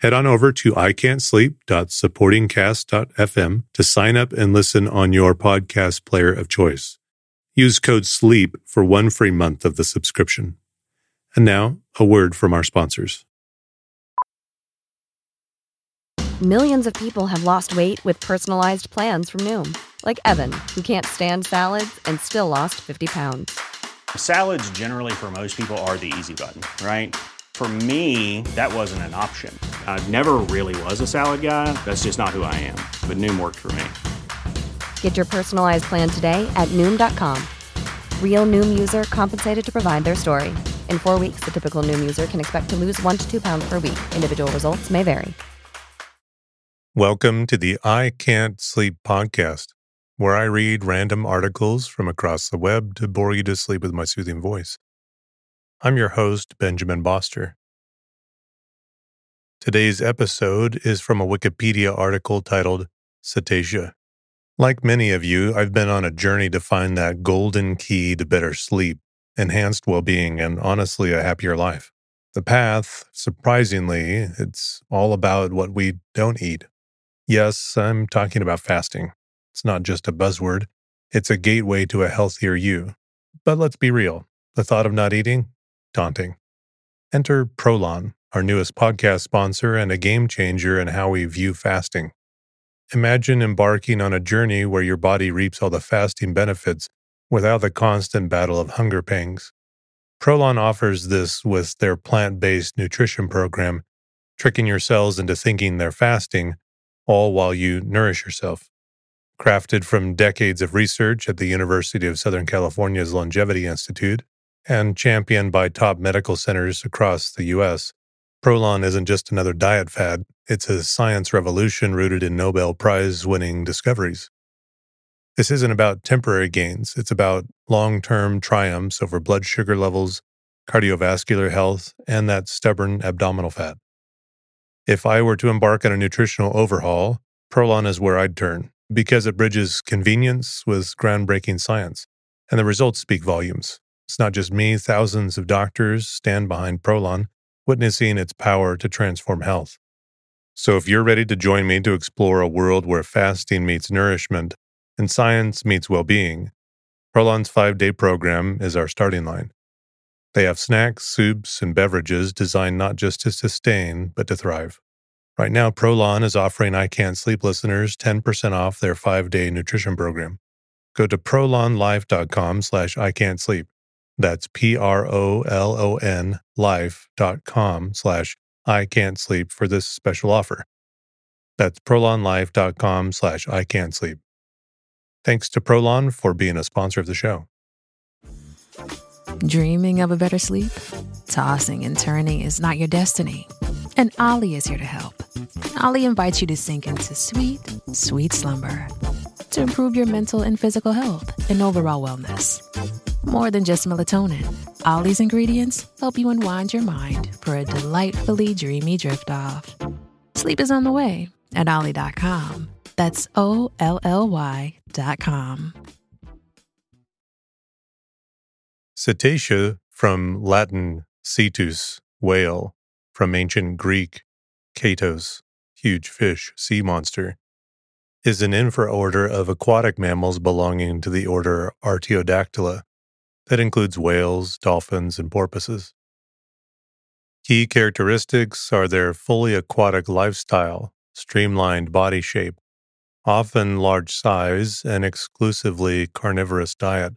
Head on over to ican'tsleep.supportingcast.fm to sign up and listen on your podcast player of choice. Use code SLEEP for one free month of the subscription. And now, a word from our sponsors. Millions of people have lost weight with personalized plans from Noom, like Evan, who can't stand salads and still lost 50 pounds. Salads, generally, for most people, are the easy button, right? For me, that wasn't an option. I never really was a salad guy. That's just not who I am. But Noom worked for me. Get your personalized plan today at Noom.com. Real Noom user compensated to provide their story. In four weeks, the typical Noom user can expect to lose one to two pounds per week. Individual results may vary. Welcome to the I Can't Sleep podcast, where I read random articles from across the web to bore you to sleep with my soothing voice. I'm your host, Benjamin Boster. Today's episode is from a Wikipedia article titled Cetacea. Like many of you, I've been on a journey to find that golden key to better sleep, enhanced well being, and honestly, a happier life. The path, surprisingly, it's all about what we don't eat. Yes, I'm talking about fasting. It's not just a buzzword, it's a gateway to a healthier you. But let's be real the thought of not eating? Daunting. Enter Prolon, our newest podcast sponsor and a game changer in how we view fasting. Imagine embarking on a journey where your body reaps all the fasting benefits without the constant battle of hunger pangs. Prolon offers this with their plant based nutrition program, tricking your cells into thinking they're fasting all while you nourish yourself. Crafted from decades of research at the University of Southern California's Longevity Institute and championed by top medical centers across the U.S., Prolon isn't just another diet fad, it's a science revolution rooted in Nobel Prize winning discoveries. This isn't about temporary gains, it's about long term triumphs over blood sugar levels, cardiovascular health, and that stubborn abdominal fat. If I were to embark on a nutritional overhaul, Prolon is where I'd turn because it bridges convenience with groundbreaking science, and the results speak volumes. It's not just me, thousands of doctors stand behind Prolon, witnessing its power to transform health. So if you're ready to join me to explore a world where fasting meets nourishment and science meets well being, Prolon's five day program is our starting line. They have snacks, soups, and beverages designed not just to sustain, but to thrive. Right now, Prolon is offering I Can't Sleep listeners 10% off their five-day nutrition program. Go to prolonlife.com slash I Can't Sleep. That's P-R-O-L-O-N life.com slash I Can't Sleep for this special offer. That's prolonlife.com slash I Can't Sleep. Thanks to Prolon for being a sponsor of the show. Dreaming of a better sleep? Tossing and turning is not your destiny. And Olly is here to help. Olly invites you to sink into sweet, sweet slumber to improve your mental and physical health and overall wellness. More than just melatonin, Olly's ingredients help you unwind your mind for a delightfully dreamy drift off. Sleep is on the way at Olly.com. That's O L L Y.com. Cetacea, from Latin cetus, whale, from ancient Greek, katos, huge fish, sea monster, is an infraorder of aquatic mammals belonging to the order Artiodactyla that includes whales, dolphins, and porpoises. Key characteristics are their fully aquatic lifestyle, streamlined body shape, often large size, and exclusively carnivorous diet.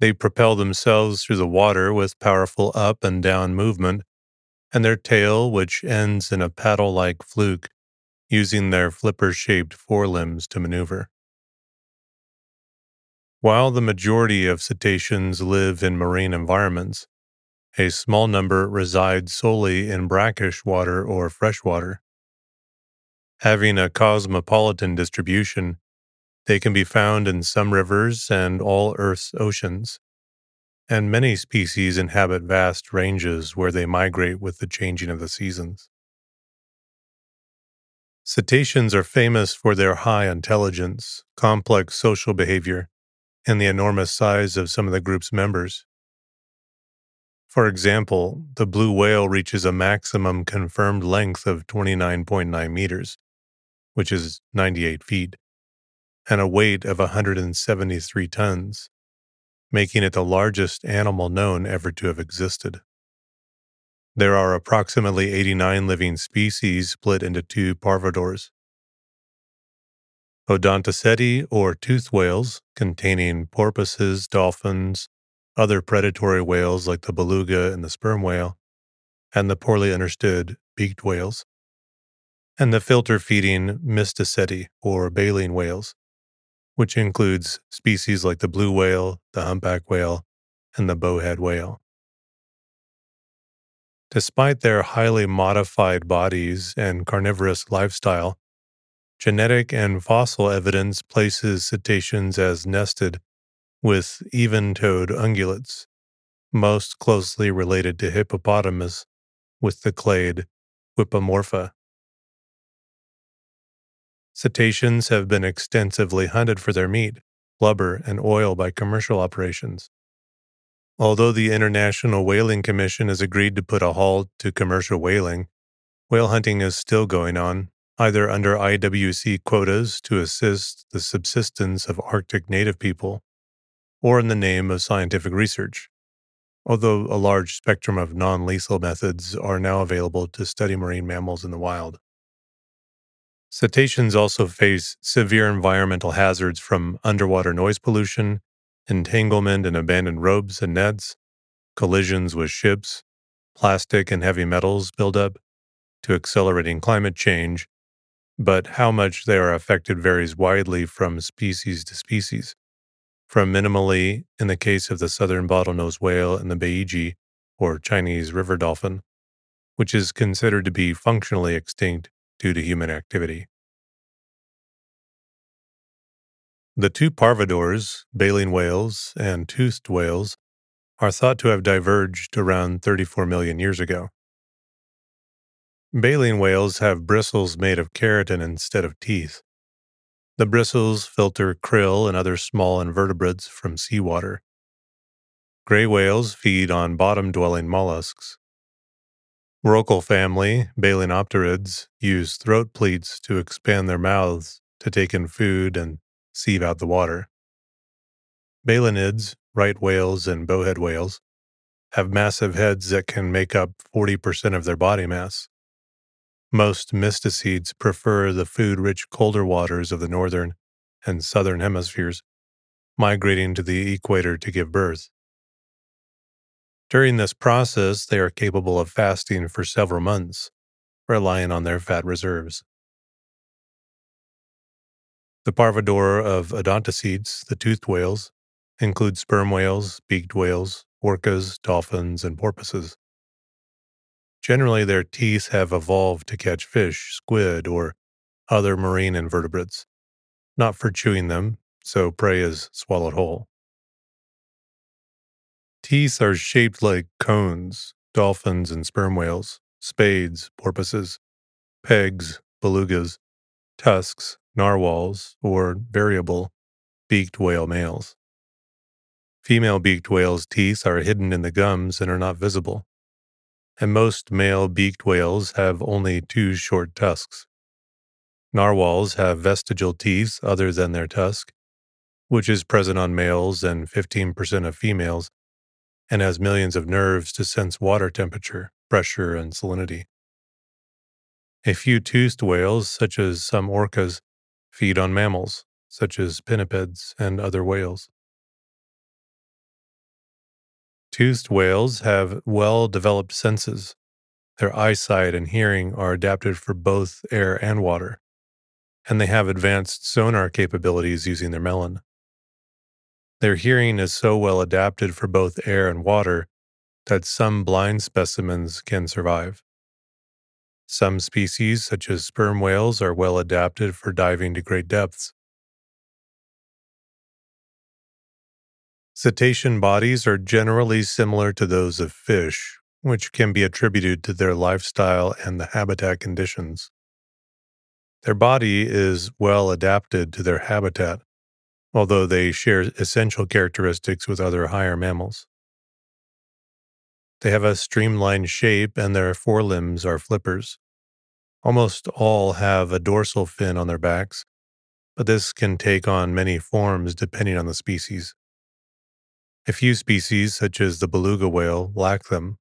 They propel themselves through the water with powerful up and down movement, and their tail, which ends in a paddle like fluke, using their flipper shaped forelimbs to maneuver. While the majority of cetaceans live in marine environments, a small number reside solely in brackish water or freshwater. Having a cosmopolitan distribution, They can be found in some rivers and all Earth's oceans. And many species inhabit vast ranges where they migrate with the changing of the seasons. Cetaceans are famous for their high intelligence, complex social behavior, and the enormous size of some of the group's members. For example, the blue whale reaches a maximum confirmed length of 29.9 meters, which is 98 feet, and a weight of 173 tons, making it the largest animal known ever to have existed. There are approximately 89 living species split into two parvorders. Odontoceti, or toothed whales, containing porpoises, dolphins, other predatory whales like the beluga and the sperm whale, and the poorly understood beaked whales, and the filter feeding Mysticeti, or baleen whales, which includes species like the blue whale, the humpback whale, and the bowhead whale. Despite their highly modified bodies and carnivorous lifestyle, genetic and fossil evidence places cetaceans as nested with even toed ungulates, most closely related to hippopotamus with the clade Whippomorpha. Cetaceans have been extensively hunted for their meat, blubber, and oil by commercial operations. Although the International Whaling Commission has agreed to put a halt to commercial whaling, whale hunting is still going on, either under IWC quotas to assist the subsistence of Arctic native people, or in the name of scientific research, although a large spectrum of non lethal methods are now available to study marine mammals in the wild. Cetaceans also face severe environmental hazards from underwater noise pollution entanglement in abandoned ropes and nets, collisions with ships, plastic and heavy metals buildup, to accelerating climate change, but how much they are affected varies widely from species to species. From minimally, in the case of the southern bottlenose whale and the Baiji, or Chinese river dolphin, which is considered to be functionally extinct due to human activity. The two parvorders, baleen whales and toothed whales, are thought to have diverged around 34 million years ago. Baleen whales have bristles made of keratin instead of teeth. The bristles filter krill and other small invertebrates from seawater. Gray whales feed on bottom dwelling mollusks. Rorqual family, Balaenopterids, use throat pleats to expand their mouths to take in food and sieve out the water. Balaenids, right whales, and bowhead whales have massive heads that can make up 40% of their body mass. Most mysticetes prefer the food rich colder waters of the northern and southern hemispheres, migrating to the equator to give birth. During this process, they are capable of fasting for several months, relying on their fat reserves. The parvorder of odontocetes, the toothed whales, include sperm whales, beaked whales, orcas, dolphins, and porpoises. Generally, their teeth have evolved to catch fish, squid, or other marine invertebrates, not for chewing them, so prey is swallowed whole. Teeth are shaped like cones, dolphins and sperm whales, spades, porpoises, pegs, belugas, tusks, narwhals, or variable beaked whale males. Female beaked whales' teeth are hidden in the gums and are not visible, and most male beaked whales have only two short tusks. Narwhals have vestigial teeth other than their tusk, which is present on males and 15% of females, and has millions of nerves to sense water temperature, pressure, and salinity. A few toothed whales, such as some orcas, feed on mammals, such as pinnipeds and other whales. Toothed whales have well developed senses. Their eyesight and hearing are adapted for both air and water, and they have advanced sonar capabilities using their melon. Their hearing is so well adapted for both air and water that some blind specimens can survive. Some species, such as sperm whales, are well adapted for diving to great depths. Cetacean bodies are generally similar to those of fish, which can be attributed to their lifestyle and the habitat conditions. Their body is well adapted to their habitat, although they share essential characteristics with other higher mammals. They have a streamlined shape and their forelimbs are flippers. Almost all have a dorsal fin on their backs, but this can take on many forms depending on the species. A few species, such as the beluga whale, lack them.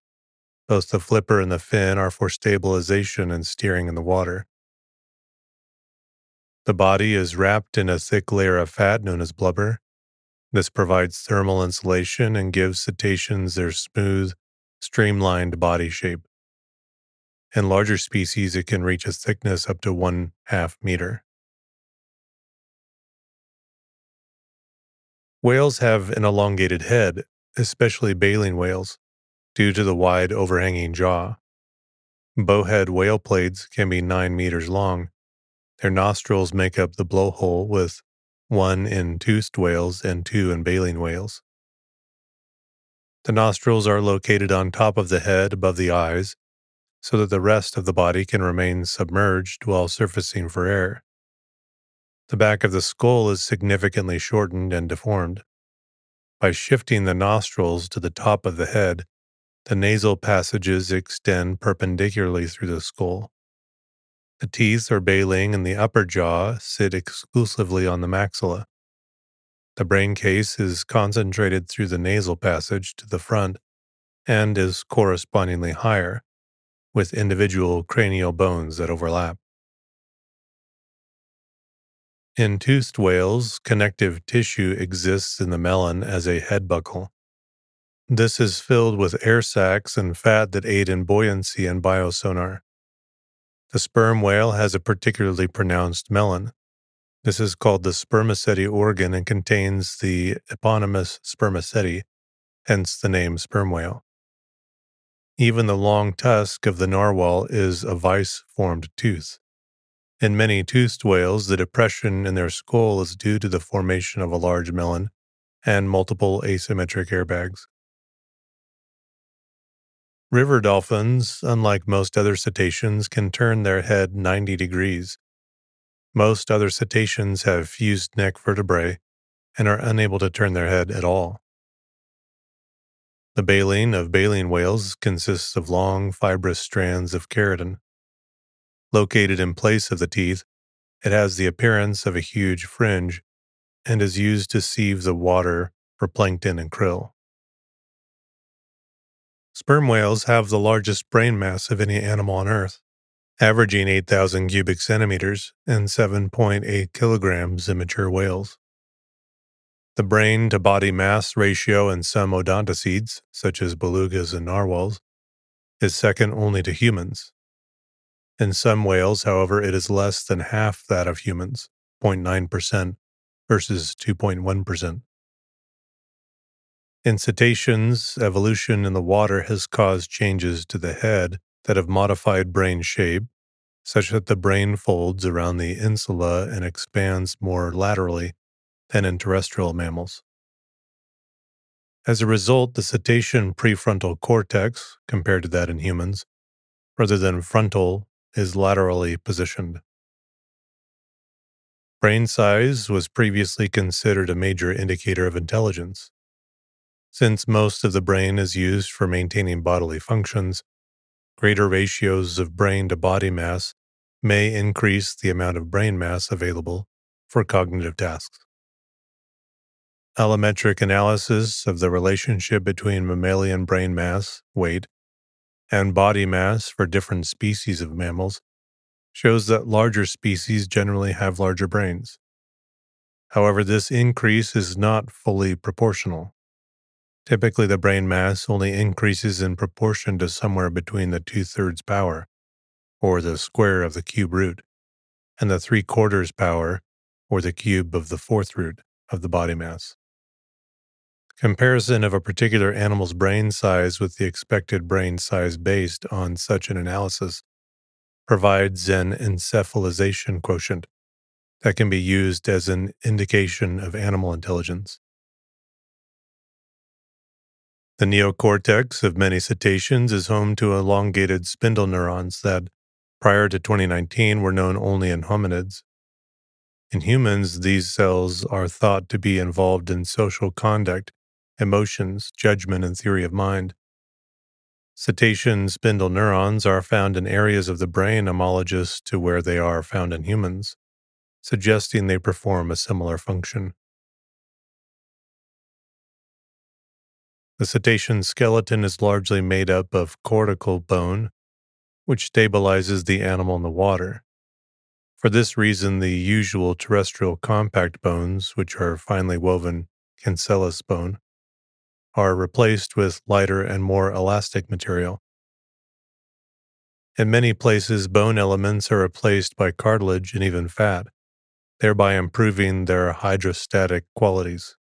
Both the flipper and the fin are for stabilization and steering in the water. The body is wrapped in a thick layer of fat known as blubber. This provides thermal insulation and gives cetaceans their smooth, streamlined body shape. In larger species, it can reach a thickness up to one half meter. Whales have an elongated head, especially baleen whales, due to the wide overhanging jaw. Bowhead whale plates can be 9 meters long. Their nostrils make up the blowhole, with one in toothed whales and two in baleen whales. The nostrils are located on top of the head above the eyes so that the rest of the body can remain submerged while surfacing for air. The back of the skull is significantly shortened and deformed. By shifting the nostrils to the top of the head, the nasal passages extend perpendicularly through the skull. The teeth or baleen in the upper jaw sit exclusively on the maxilla. The brain case is concentrated through the nasal passage to the front and is correspondingly higher, with individual cranial bones that overlap. In toothed whales, connective tissue exists in the melon as a head buckle. This is filled with air sacs and fat that aid in buoyancy and biosonar. The sperm whale has a particularly pronounced melon. This is called the spermaceti organ and contains the eponymous spermaceti, hence the name sperm whale. Even the long tusk of the narwhal is a vice formed tooth. In many toothed whales, the depression in their skull is due to the formation of a large melon and multiple asymmetric airbags. River dolphins, unlike most other cetaceans, can turn their head 90 degrees. Most other cetaceans have fused neck vertebrae and are unable to turn their head at all. The baleen of baleen whales consists of long, fibrous strands of keratin. Located in place of the teeth, it has the appearance of a huge fringe and is used to sieve the water for plankton and krill. Sperm whales have the largest brain mass of any animal on Earth, averaging 8,000 cubic centimeters and 7.8 kilograms in mature whales. The brain to body mass ratio in some odontocetes, such as belugas and narwhals, is second only to humans, in some whales, however, it is less than half that of humans, 0.9% versus 2.1%. In cetaceans, evolution in the water has caused changes to the head that have modified brain shape, such that the brain folds around the insula and expands more laterally than in terrestrial mammals. As a result, the cetacean prefrontal cortex, compared to that in humans, rather than frontal, is laterally positioned. Brain size was previously considered a major indicator of intelligence. Since most of the brain is used for maintaining bodily functions, greater ratios of brain to body mass may increase the amount of brain mass available for cognitive tasks. Allometric analysis of the relationship between mammalian brain mass, weight, and body mass for different species of mammals shows that larger species generally have larger brains. However, this increase is not fully proportional. Typically, the brain mass only increases in proportion to somewhere between the two thirds power, or the square of the cube root, and the three quarters power, or the cube of the fourth root of the body mass. Comparison of a particular animal's brain size with the expected brain size based on such an analysis provides an encephalization quotient that can be used as an indication of animal intelligence. The neocortex of many cetaceans is home to elongated spindle neurons that, prior to 2019, were known only in hominids. In humans, these cells are thought to be involved in social conduct, emotions, judgment, and theory of mind. Cetacean spindle neurons are found in areas of the brain homologous to where they are found in humans, suggesting they perform a similar function. The cetacean skeleton is largely made up of cortical bone, which stabilizes the animal in the water. For this reason, the usual terrestrial compact bones, which are finely woven cancellous bone, are replaced with lighter and more elastic material. In many places, bone elements are replaced by cartilage and even fat, thereby improving their hydrostatic qualities.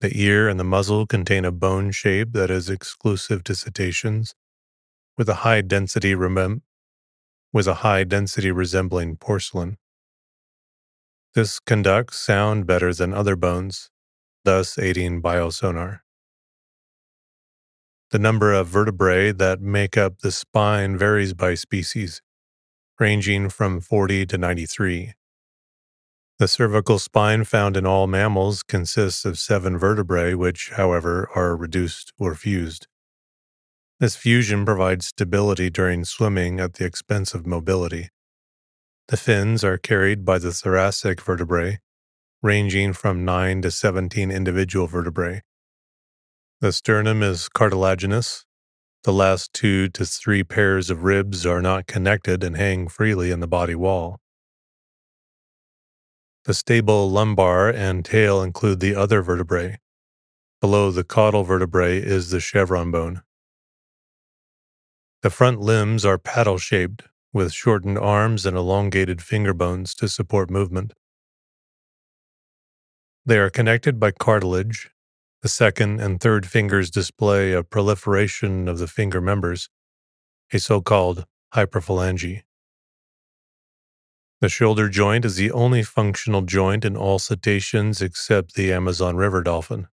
The ear and the muzzle contain a bone shape that is exclusive to cetaceans, with a high density remem- with a high density resembling porcelain. This conducts sound better than other bones, thus aiding biosonar. The number of vertebrae that make up the spine varies by species, ranging from 40 to 93. The cervical spine found in all mammals consists of seven vertebrae, which, however, are reduced or fused. This fusion provides stability during swimming at the expense of mobility. The fins are carried by the thoracic vertebrae, ranging from 9 to 17 individual vertebrae. The sternum is cartilaginous. The last two to three pairs of ribs are not connected and hang freely in the body wall. The stable lumbar and tail include the other vertebrae. Below the caudal vertebrae is the chevron bone. The front limbs are paddle shaped, with shortened arms and elongated finger bones to support movement. They are connected by cartilage. The second and third fingers display a proliferation of the finger members, a so called hyperphalange. The shoulder joint is the only functional joint in all cetaceans except the Amazon river dolphin.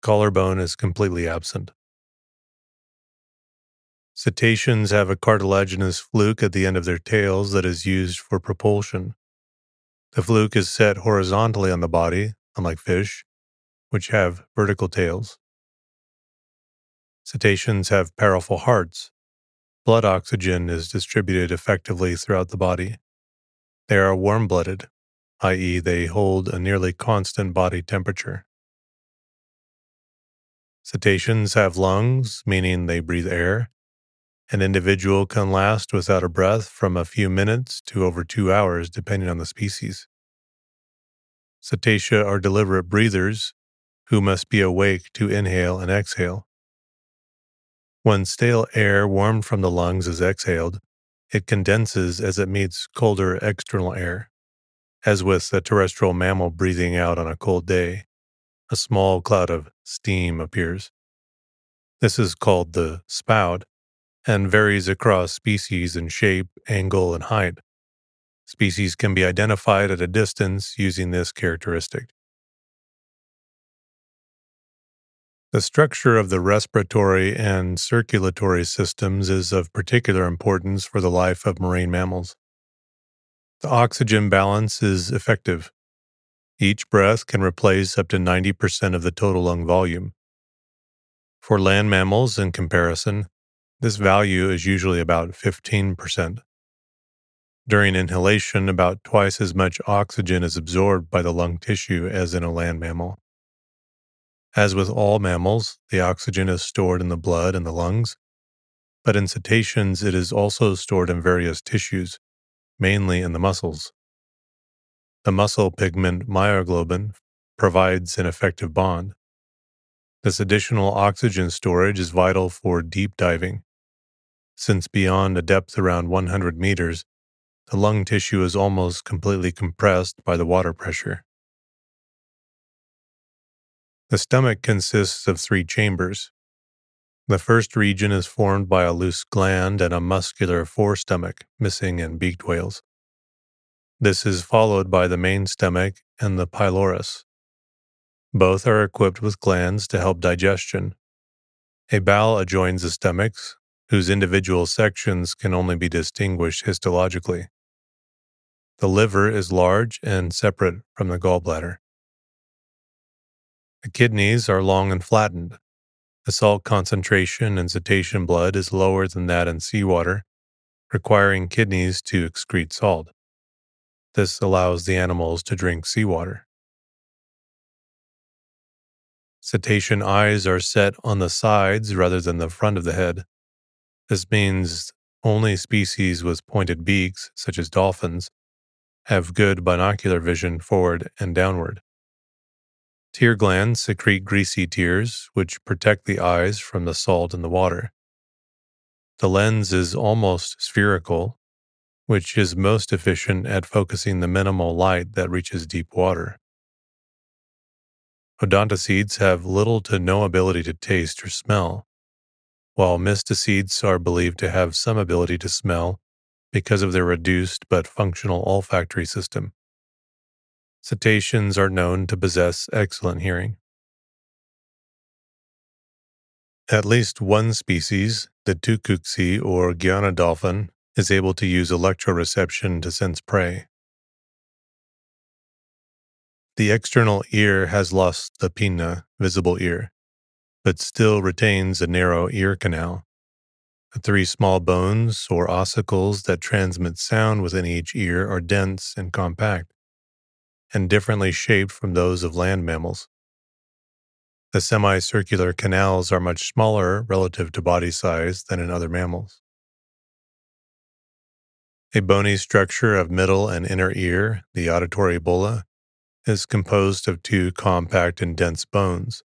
Collarbone is completely absent. Cetaceans have a cartilaginous fluke at the end of their tails that is used for propulsion. The fluke is set horizontally on the body, unlike fish, which have vertical tails. Cetaceans have powerful hearts. Blood oxygen is distributed effectively throughout the body. They are warm blooded, i.e., they hold a nearly constant body temperature. Cetaceans have lungs, meaning they breathe air. An individual can last without a breath from a few minutes to over two hours, depending on the species. Cetacea are deliberate breathers who must be awake to inhale and exhale. When stale air warmed from the lungs is exhaled, it condenses as it meets colder external air. As with a terrestrial mammal breathing out on a cold day, a small cloud of steam appears. This is called the spout and varies across species in shape, angle, and height. Species can be identified at a distance using this characteristic. The structure of the respiratory and circulatory systems is of particular importance for the life of marine mammals. The oxygen balance is effective. Each breath can replace up to 90% of the total lung volume. For land mammals, in comparison, this value is usually about 15%. During inhalation, about twice as much oxygen is absorbed by the lung tissue as in a land mammal. As with all mammals, the oxygen is stored in the blood and the lungs, but in cetaceans it is also stored in various tissues, mainly in the muscles. The muscle pigment myoglobin provides an effective bond. This additional oxygen storage is vital for deep diving, since beyond a depth around 100 meters, the lung tissue is almost completely compressed by the water pressure. The stomach consists of three chambers. The first region is formed by a loose gland and a muscular forestomach, missing in beaked whales. This is followed by the main stomach and the pylorus. Both are equipped with glands to help digestion. A bowel adjoins the stomachs, whose individual sections can only be distinguished histologically. The liver is large and separate from the gallbladder. The kidneys are long and flattened. The salt concentration in cetacean blood is lower than that in seawater, requiring kidneys to excrete salt. This allows the animals to drink seawater. Cetacean eyes are set on the sides rather than the front of the head. This means only species with pointed beaks, such as dolphins, have good binocular vision forward and downward. Tear glands secrete greasy tears, which protect the eyes from the salt in the water. The lens is almost spherical, which is most efficient at focusing the minimal light that reaches deep water. Odontocetes have little to no ability to taste or smell, while mysticetes are believed to have some ability to smell because of their reduced but functional olfactory system. Cetaceans are known to possess excellent hearing. At least one species, the tucuxi or Guiana dolphin, is able to use electroreception to sense prey. The external ear has lost the pinna, visible ear, but still retains a narrow ear canal. The three small bones or ossicles that transmit sound within each ear are dense and compact, and differently shaped from those of land mammals. The semicircular canals are much smaller relative to body size than in other mammals. A bony structure of middle and inner ear, the auditory bulla, is composed of two compact and dense bones,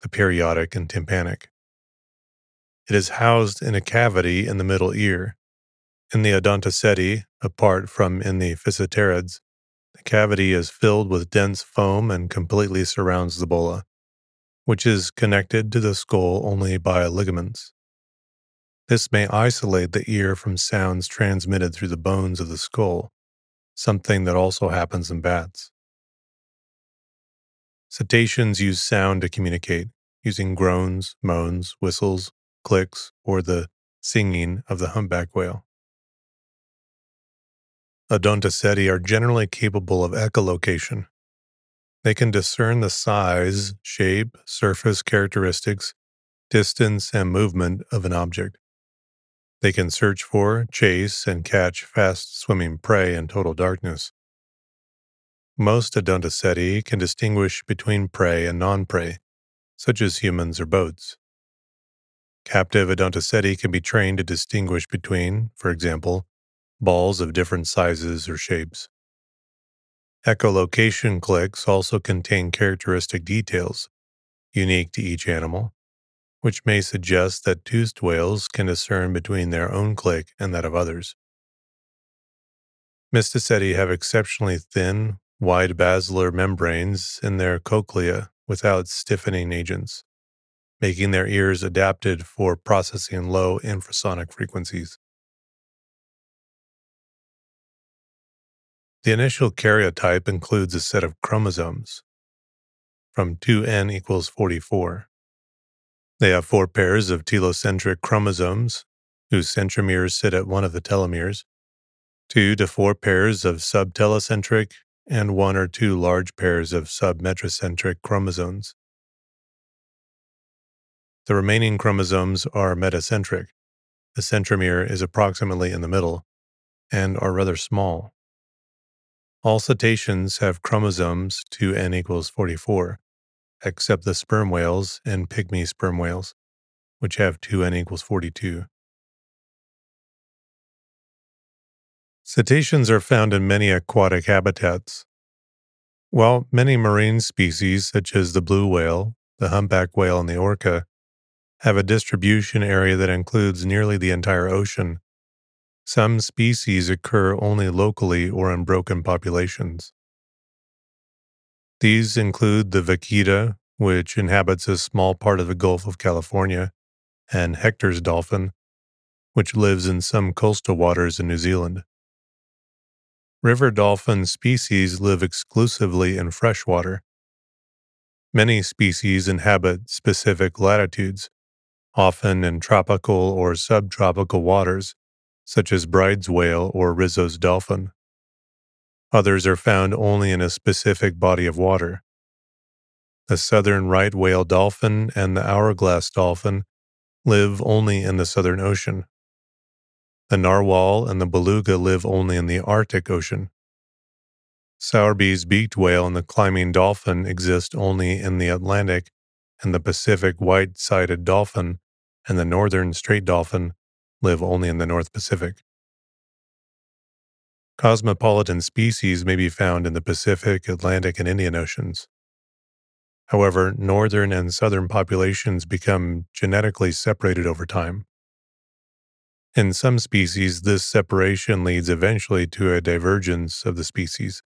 the periotic and tympanic. It is housed in a cavity in the middle ear. In the Odontoceti, apart from in the Physeterids, cavity is filled with dense foam and completely surrounds the bulla, which is connected to the skull only by ligaments. This may isolate the ear from sounds transmitted through the bones of the skull, something that also happens in bats. Cetaceans use sound to communicate, using groans, moans, whistles, clicks, or the singing of the humpback whale. Odontoceti are generally capable of echolocation. They can discern the size, shape, surface characteristics, distance, and movement of an object. They can search for, chase, and catch fast swimming prey in total darkness. Most Odontoceti can distinguish between prey and non prey, such as humans or boats. Captive Odontoceti can be trained to distinguish between, for example, balls of different sizes or shapes. Echolocation clicks also contain characteristic details unique to each animal, which may suggest that toothed whales can discern between their own click and that of others. Mysticeti have exceptionally thin, wide basilar membranes in their cochlea without stiffening agents, making their ears adapted for processing low infrasonic frequencies. The initial karyotype includes a set of chromosomes from 2n equals 44. They have four pairs of telocentric chromosomes, whose centromeres sit at one of the telomeres, two to four pairs of subtelocentric and one or two large pairs of submetacentric chromosomes. The remaining chromosomes are metacentric. The centromere is approximately in the middle and are rather small. All cetaceans have chromosomes 2n equals 44, except the sperm whales and pygmy sperm whales, which have 2n equals 42. Cetaceans are found in many aquatic habitats. While many marine species, such as the blue whale, the humpback whale, and the orca, have a distribution area that includes nearly the entire ocean, some species occur only locally or in broken populations. These include the vaquita, which inhabits a small part of the Gulf of California, and Hector's dolphin, which lives in some coastal waters in New Zealand. River dolphin species live exclusively in freshwater. Many species inhabit specific latitudes, often in tropical or subtropical waters, such as Bryde's whale or Risso's dolphin. Others are found only in a specific body of water. The southern right whale dolphin and the hourglass dolphin live only in the Southern Ocean. The narwhal and the beluga live only in the Arctic Ocean. Sowerby's beaked whale and the Clymene dolphin exist only in the Atlantic, and the Pacific white sided dolphin and the northern straight dolphin live only in the North Pacific. Cosmopolitan species may be found in the Pacific, Atlantic, and Indian Oceans. However, northern and southern populations become genetically separated over time. In some species, this separation leads eventually to a divergence of the species,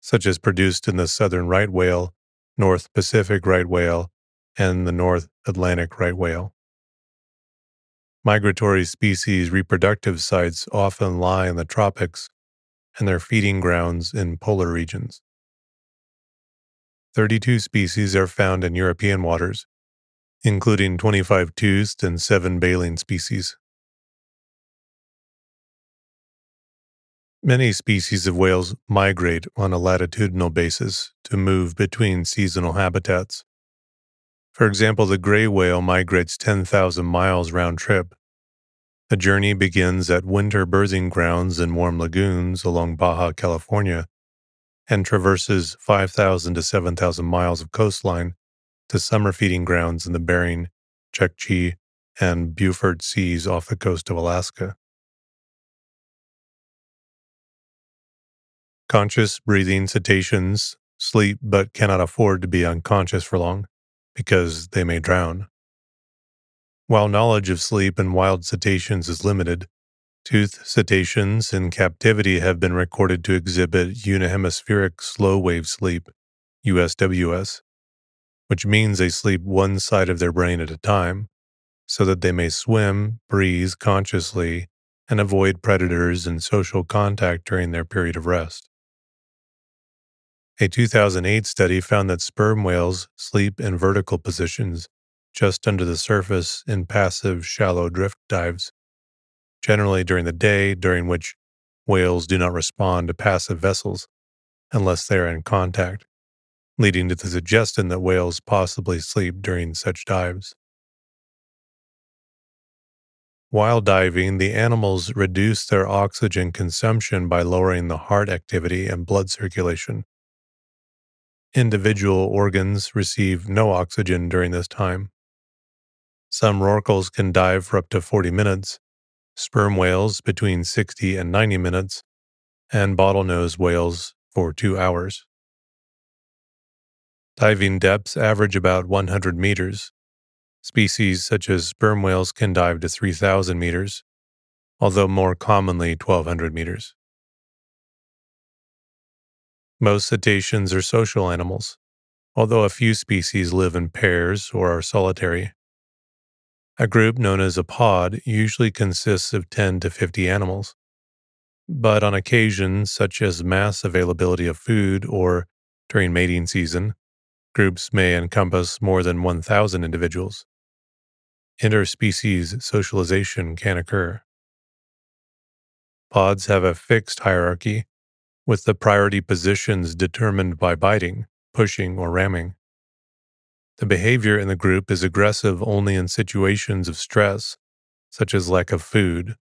such as produced in the southern right whale, North Pacific right whale, and the North Atlantic right whale. Migratory species' reproductive sites often lie in the tropics and their feeding grounds in polar regions. 32 species are found in European waters, including 25 toothed and 7 baleen species. Many species of whales migrate on a latitudinal basis to move between seasonal habitats. For example, the gray whale migrates 10,000 miles round trip. The journey begins at winter birthing grounds in warm lagoons along Baja California and traverses 5,000 to 7,000 miles of coastline to summer feeding grounds in the Bering, Chukchi, and Beaufort Seas off the coast of Alaska. Conscious breathing cetaceans sleep but cannot afford to be unconscious for long because they may drown. While knowledge of sleep in wild cetaceans is limited, toothed cetaceans in captivity have been recorded to exhibit unihemispheric slow wave sleep, USWS, which means they sleep one side of their brain at a time so that they may swim, breathe consciously, and avoid predators and social contact during their period of rest. A 2008 study found that sperm whales sleep in vertical positions just under the surface in passive shallow drift dives, generally during the day, during which whales do not respond to passive vessels unless they are in contact, leading to the suggestion that whales possibly sleep during such dives. While diving, the animals reduce their oxygen consumption by lowering the heart activity and blood circulation individual organs receive no oxygen during this time. Some rorquals can dive for up to 40 minutes, sperm whales between 60 and 90 minutes, and bottlenose whales for two hours. Diving depths average about 100 meters. Species such as sperm whales can dive to 3,000 meters, although more commonly 1,200 meters. Most cetaceans are social animals, although a few species live in pairs or are solitary. A group known as a pod usually consists of 10 to 50 animals. But on occasions, such as mass availability of food or during mating season, groups may encompass more than 1,000 individuals. Interspecies socialization can occur. Pods have a fixed hierarchy with the priority positions determined by biting, pushing, or ramming. The behavior in the group is aggressive only in situations of stress, such as lack of food,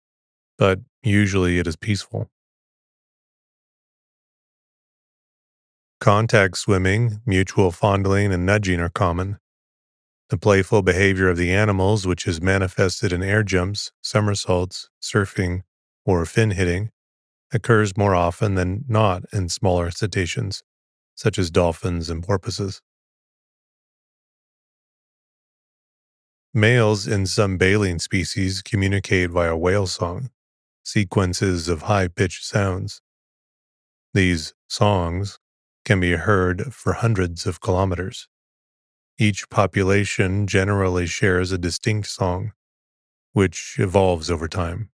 but usually it is peaceful. Contact swimming, mutual fondling, and nudging are common. The playful behavior of the animals, which is manifested in air jumps, somersaults, surfing, or fin hitting, occurs more often than not in smaller cetaceans, such as dolphins and porpoises. Males in some baleen species communicate via whale song, sequences of high pitched sounds. These songs can be heard for hundreds of kilometers. Each population generally shares a distinct song, which evolves over time.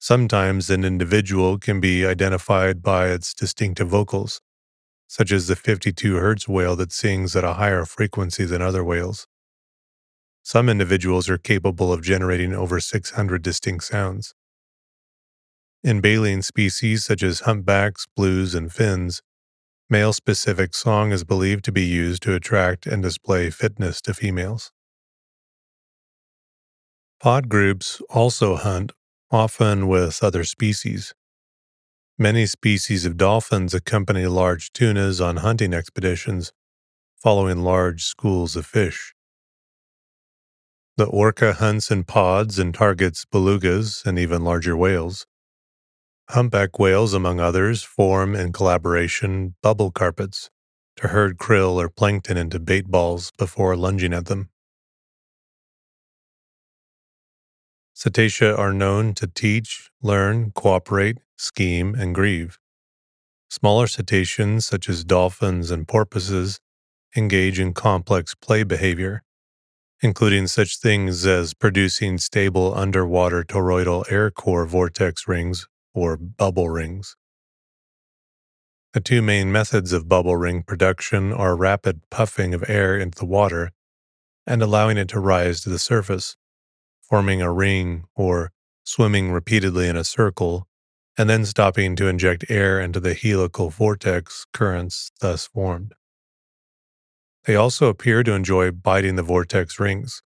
Sometimes an individual can be identified by its distinctive vocals, such as the 52 Hz whale that sings at a higher frequency than other whales. Some individuals are capable of generating over 600 distinct sounds. In baleen species such as humpbacks, blues, and fins, male specific song is believed to be used to attract and display fitness to females. Pod groups also hunt, often with other species. Many species of dolphins accompany large tunas on hunting expeditions, following large schools of fish. The orca hunts in pods and targets belugas and even larger whales. Humpback whales, among others, form in collaboration bubble carpets to herd krill or plankton into bait balls before lunging at them. Cetacea are known to teach, learn, cooperate, scheme, and grieve. Smaller cetaceans, such as dolphins and porpoises, engage in complex play behavior, including such things as producing stable underwater toroidal air core vortex rings or bubble rings. The two main methods of bubble ring production are rapid puffing of air into the water and allowing it to rise to the surface, forming a ring or swimming repeatedly in a circle, and then stopping to inject air into the helical vortex currents thus formed. They also appear to enjoy biting the vortex rings,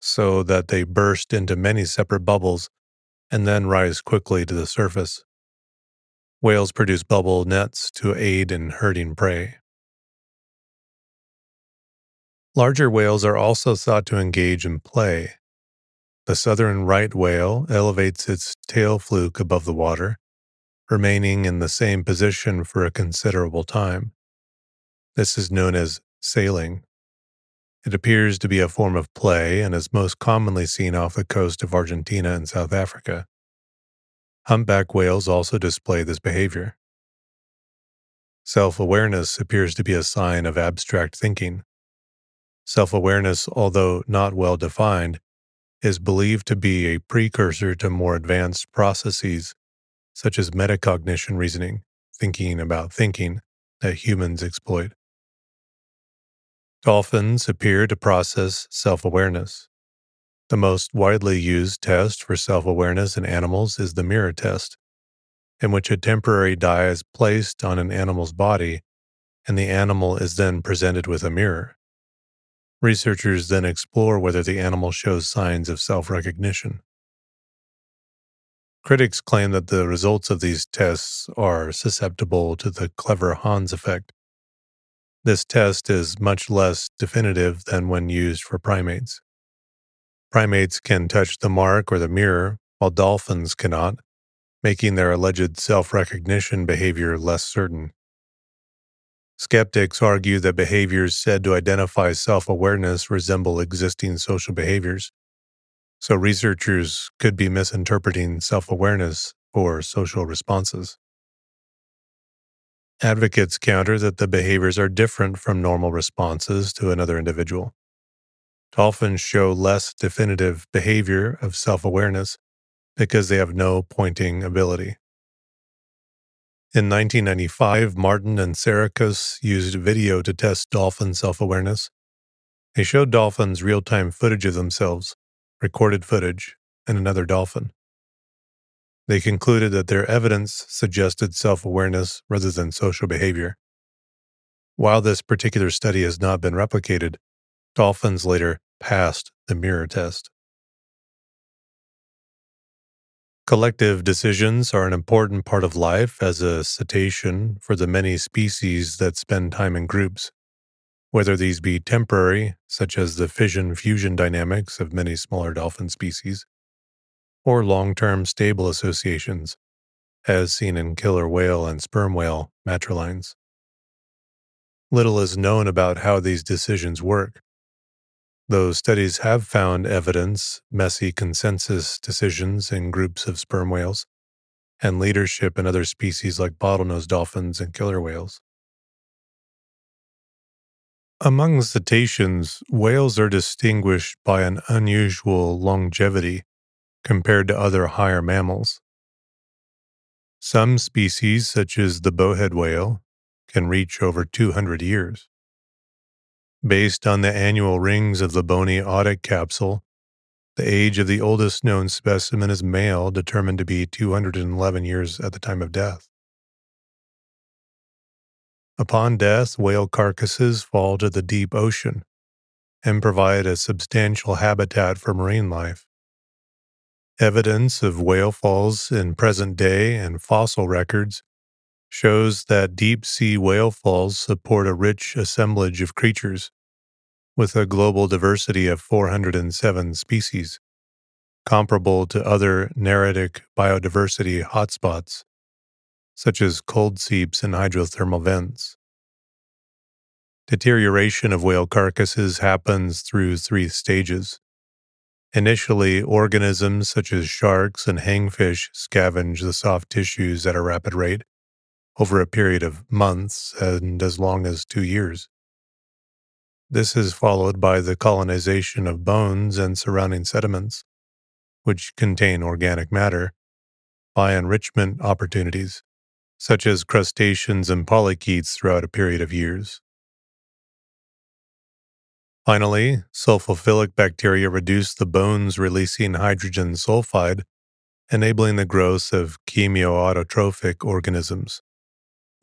so that they burst into many separate bubbles and then rise quickly to the surface. Whales produce bubble nets to aid in herding prey. Larger whales are also thought to engage in play. The southern right whale elevates its tail fluke above the water, remaining in the same position for a considerable time. This is known as sailing. It appears to be a form of play and is most commonly seen off the coast of Argentina and South Africa. Humpback whales also display this behavior. Self awareness appears to be a sign of abstract thinking. Self awareness, although not well defined, is believed to be a precursor to more advanced processes such as metacognition reasoning, thinking about thinking, that humans exploit. Dolphins appear to process self awareness. The most widely used test for self awareness in animals is the mirror test, in which a temporary dye is placed on an animal's body and the animal is then presented with a mirror. Researchers then explore whether the animal shows signs of self recognition. Critics claim that the results of these tests are susceptible to the clever Hans effect, this test is much less definitive than when used for primates. Primates can touch the mark or the mirror, while dolphins cannot, making their alleged self recognition behavior less certain. Skeptics argue that behaviors said to identify self awareness resemble existing social behaviors, so researchers could be misinterpreting self awareness for social responses. Advocates counter that the behaviors are different from normal responses to another individual. Dolphins show less definitive behavior of self awareness because they have no pointing ability. In 1995, Marten and Psarakos used video to test dolphin self awareness. They showed dolphins real time footage of themselves, recorded footage, and another dolphin. They concluded that their evidence suggested self awareness rather than social behavior. While this particular study has not been replicated, dolphins later passed the mirror test. Collective decisions are an important part of life as a cetacean for the many species that spend time in groups, whether these be temporary, such as the fission fusion dynamics of many smaller dolphin species, or long term stable associations, as seen in killer whale and sperm whale matrilines. Little is known about how these decisions work, though studies have found evidence messy consensus decisions in groups of sperm whales and leadership in other species like bottlenose dolphins and killer whales. Among cetaceans, whales are distinguished by an unusual longevity compared to other higher mammals. Some species, such as the bowhead whale, can reach over 200 years. Based on the annual rings of the bony audit capsule, the age of the oldest known specimen is male, determined to be 211 years at the time of death. Upon death, whale carcasses fall to the deep ocean and provide a substantial habitat for marine life. Evidence of whale falls in present day and fossil records shows that deep sea whale falls support a rich assemblage of creatures with a global diversity of 407 species, comparable to other neritic biodiversity hotspots, such as cold seeps and hydrothermal vents. Deterioration of whale carcasses happens through three stages. Initially, organisms such as sharks and hagfish scavenge the soft tissues at a rapid rate over a period of months and as long as two years. This is followed by the colonization of bones and surrounding sediments, which contain organic matter, by enrichment opportunities, such as crustaceans and polychaetes throughout a period of years. Finally, sulfophilic bacteria reduce the bones releasing hydrogen sulfide, enabling the growth of chemoautotrophic organisms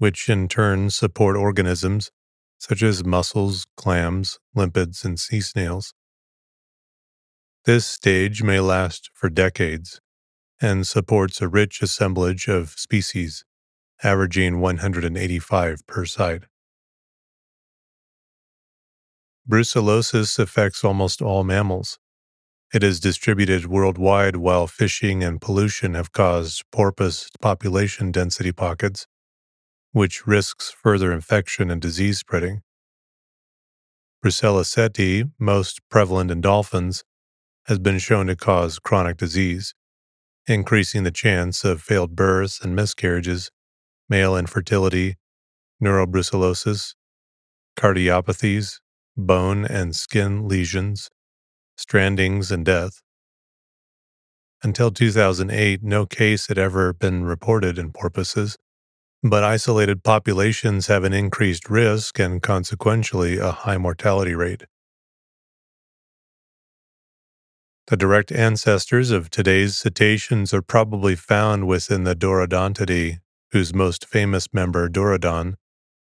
which in turn support organisms such as mussels, clams, limpets, and sea snails. This stage may last for decades and supports a rich assemblage of species, averaging 185 per site. Brucellosis affects almost all mammals. It is distributed worldwide while fishing and pollution have caused porpoise population density pockets which risks further infection and disease spreading. Brucella ceti, most prevalent in dolphins, has been shown to cause chronic disease, increasing the chance of failed births and miscarriages, male infertility, neurobrucellosis, cardiopathies, bone and skin lesions, strandings, and death. Until 2008, no case had ever been reported in porpoises, but isolated populations have an increased risk and consequentially a high mortality rate. The direct ancestors of today's cetaceans are probably found within the Dorudontidae, whose most famous member, Dorudon,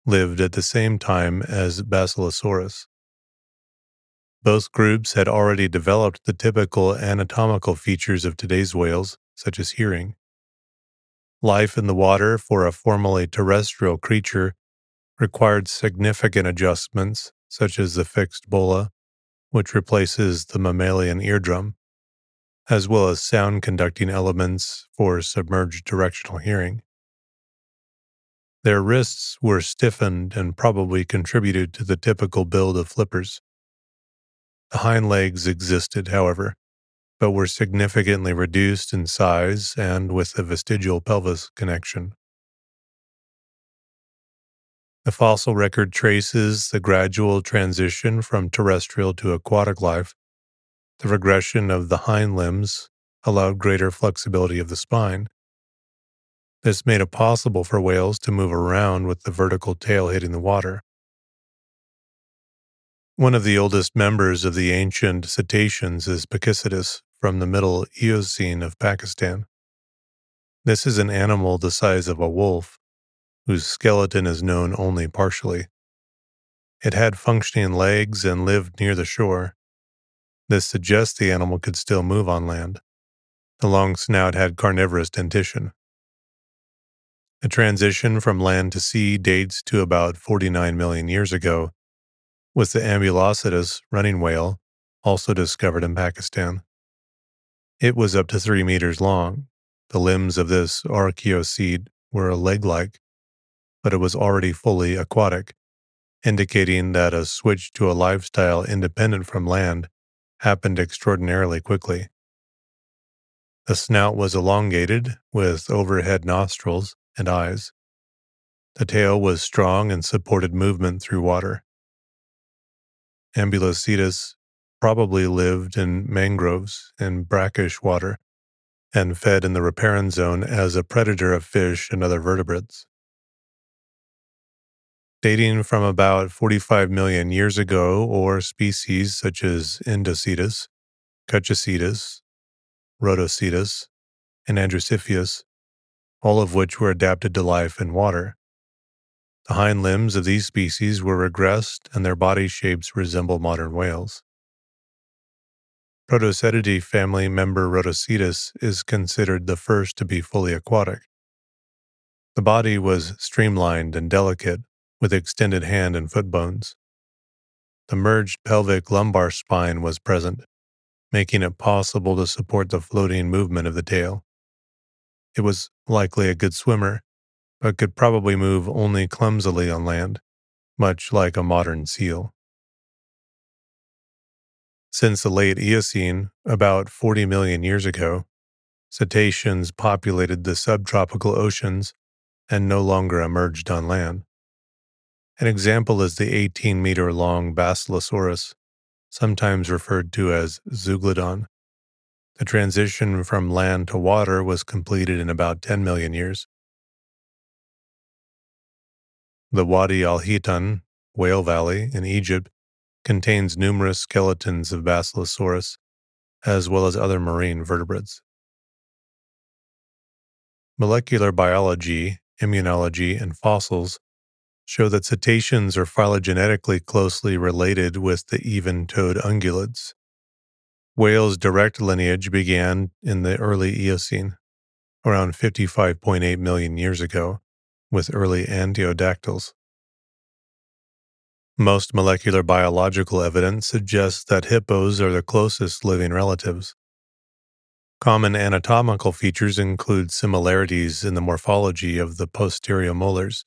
lived at the same time as Basilosaurus. Both groups had already developed the typical anatomical features of today's whales, such as hearing. Life in the water for a formerly terrestrial creature required significant adjustments, such as the fixed bulla, which replaces the mammalian eardrum, as well as sound conducting elements for submerged directional hearing. Their wrists were stiffened and probably contributed to the typical build of flippers. The hind legs existed, however, but were significantly reduced in size and with a vestigial pelvis connection. The fossil record traces the gradual transition from terrestrial to aquatic life. The regression of the hind limbs allowed greater flexibility of the spine. This made it possible for whales to move around with the vertical tail hitting the water. One of the oldest members of the ancient cetaceans is Pakicetus, from the Middle Eocene of Pakistan. This is an animal the size of a wolf, whose skeleton is known only partially. It had functioning legs and lived near the shore. This suggests the animal could still move on land. The long snout had carnivorous dentition. The transition from land to sea dates to about 49 million years ago, with the Ambulocetus running whale also discovered in Pakistan. It was up to three meters long. The limbs of this archaeocete were leg like, but it was already fully aquatic, indicating that a switch to a lifestyle independent from land happened extraordinarily quickly. The snout was elongated, with overhead nostrils and eyes. The tail was strong and supported movement through water. Ambulocetus probably lived in mangroves and brackish water and fed in the riparian zone as a predator of fish and other vertebrates. dating from about 45 million years ago, or species such as Indocetus, Kutchicetus, Rodhocetus, and Andrewsiphius, all of which were adapted to life in water. The hind limbs of these species were regressed and their body shapes resemble modern whales. Protocetidae family member Rodhocetus is considered the first to be fully aquatic. The body was streamlined and delicate, with extended hand and foot bones. The merged pelvic lumbar spine was present, making it possible to support the floating movement of the tail. It was likely a good swimmer, but could probably move only clumsily on land, much like a modern seal. Since the late Eocene, about 40 million years ago, cetaceans populated the subtropical oceans and no longer emerged on land. An example is the 18 meter long Basilosaurus, sometimes referred to as Zeuglodon. The transition from land to water was completed in about 10 million years. The Wadi al Hitan, Whale Valley in Egypt, contains numerous skeletons of Basilosaurus, as well as other marine vertebrates. Molecular biology, immunology, and fossils show that cetaceans are phylogenetically closely related with the even toed ungulates. Whales' direct lineage began in the early Eocene, around 55.8 million years ago, with early Artiodactyls. Most molecular biological evidence suggests that hippos are the closest living relatives. Common anatomical features include similarities in the morphology of the posterior molars,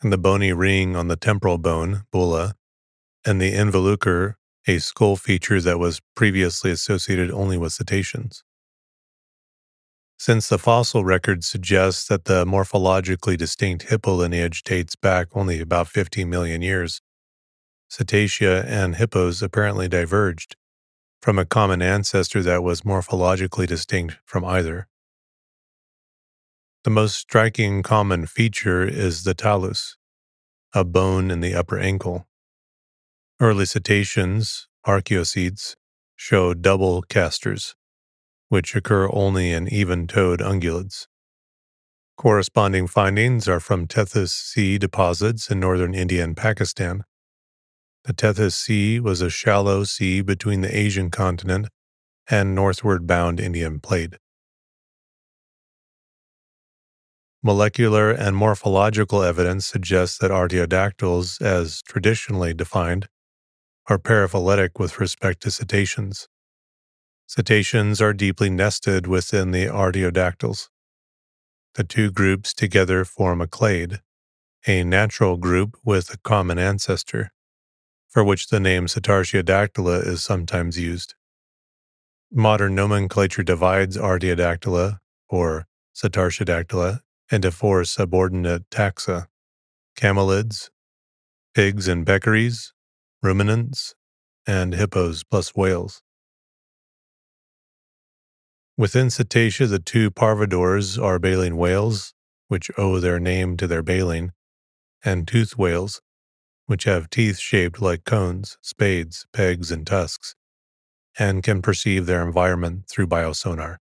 and the bony ring on the temporal bone, bulla, and the involucre, a skull feature that was previously associated only with cetaceans. Since the fossil record suggests that the morphologically distinct hippo lineage dates back only about 50 million years, Cetacea and hippos apparently diverged from a common ancestor that was morphologically distinct from either. The most striking common feature is the talus, a bone in the upper ankle. Early cetaceans, archaeocetes, show double casters, which occur only in even toed ungulates. Corresponding findings are from Tethys Sea deposits in northern India and Pakistan. The Tethys Sea was a shallow sea between the Asian continent and northward bound Indian plate. Molecular and morphological evidence suggests that artiodactyls, as traditionally defined, are paraphyletic with respect to cetaceans. Cetaceans are deeply nested within the artiodactyls. The two groups together form a clade, a natural group with a common ancestor for which the name Cetartiodactyla is sometimes used. Modern nomenclature divides Artiodactyla, or Cetartiodactyla, into four subordinate taxa camelids, pigs and peccaries, ruminants, and hippos plus whales. Within Cetacea, the two parvorders are baleen whales, which owe their name to their baleen, and tooth whales, which have teeth shaped like cones, spades, pegs, and tusks, and can perceive their environment through biosonar.